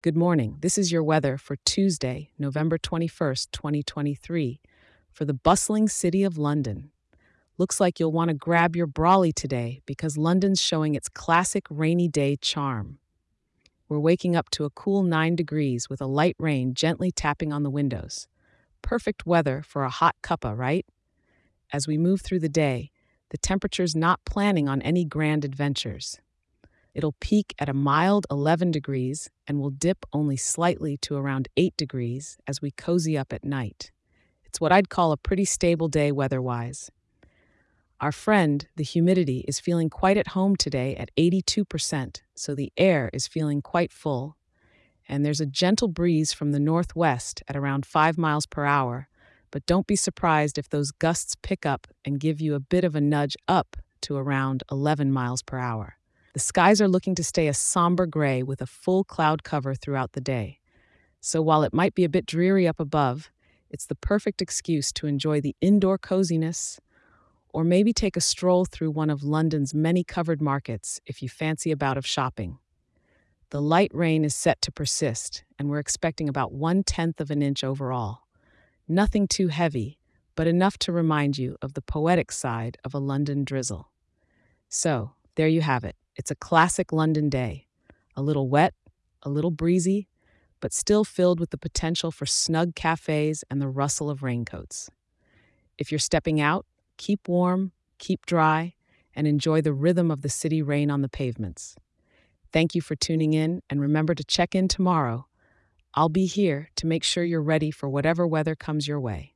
Good morning. This is your weather for Tuesday, November 21st, 2023, for the bustling city of London. Looks like you'll want to grab your brolly today because London's showing its classic rainy day charm. We're waking up to a cool 9 degrees with a light rain gently tapping on the windows. Perfect weather for a hot cuppa, right? As we move through the day, the temperature's not planning on any grand adventures. It'll peak at a mild 11 degrees and will dip only slightly to around 8 degrees as we cozy up at night. It's what I'd call a pretty stable day weather wise. Our friend, the humidity, is feeling quite at home today at 82%, so the air is feeling quite full. And there's a gentle breeze from the northwest at around 5 miles per hour, but don't be surprised if those gusts pick up and give you a bit of a nudge up to around 11 miles per hour. The skies are looking to stay a somber gray with a full cloud cover throughout the day. So while it might be a bit dreary up above, it's the perfect excuse to enjoy the indoor coziness or maybe take a stroll through one of London's many covered markets if you fancy a bout of shopping. The light rain is set to persist, and we're expecting about one tenth of an inch overall. Nothing too heavy, but enough to remind you of the poetic side of a London drizzle. So, there you have it. It's a classic London day. A little wet, a little breezy, but still filled with the potential for snug cafes and the rustle of raincoats. If you're stepping out, keep warm, keep dry, and enjoy the rhythm of the city rain on the pavements. Thank you for tuning in, and remember to check in tomorrow. I'll be here to make sure you're ready for whatever weather comes your way.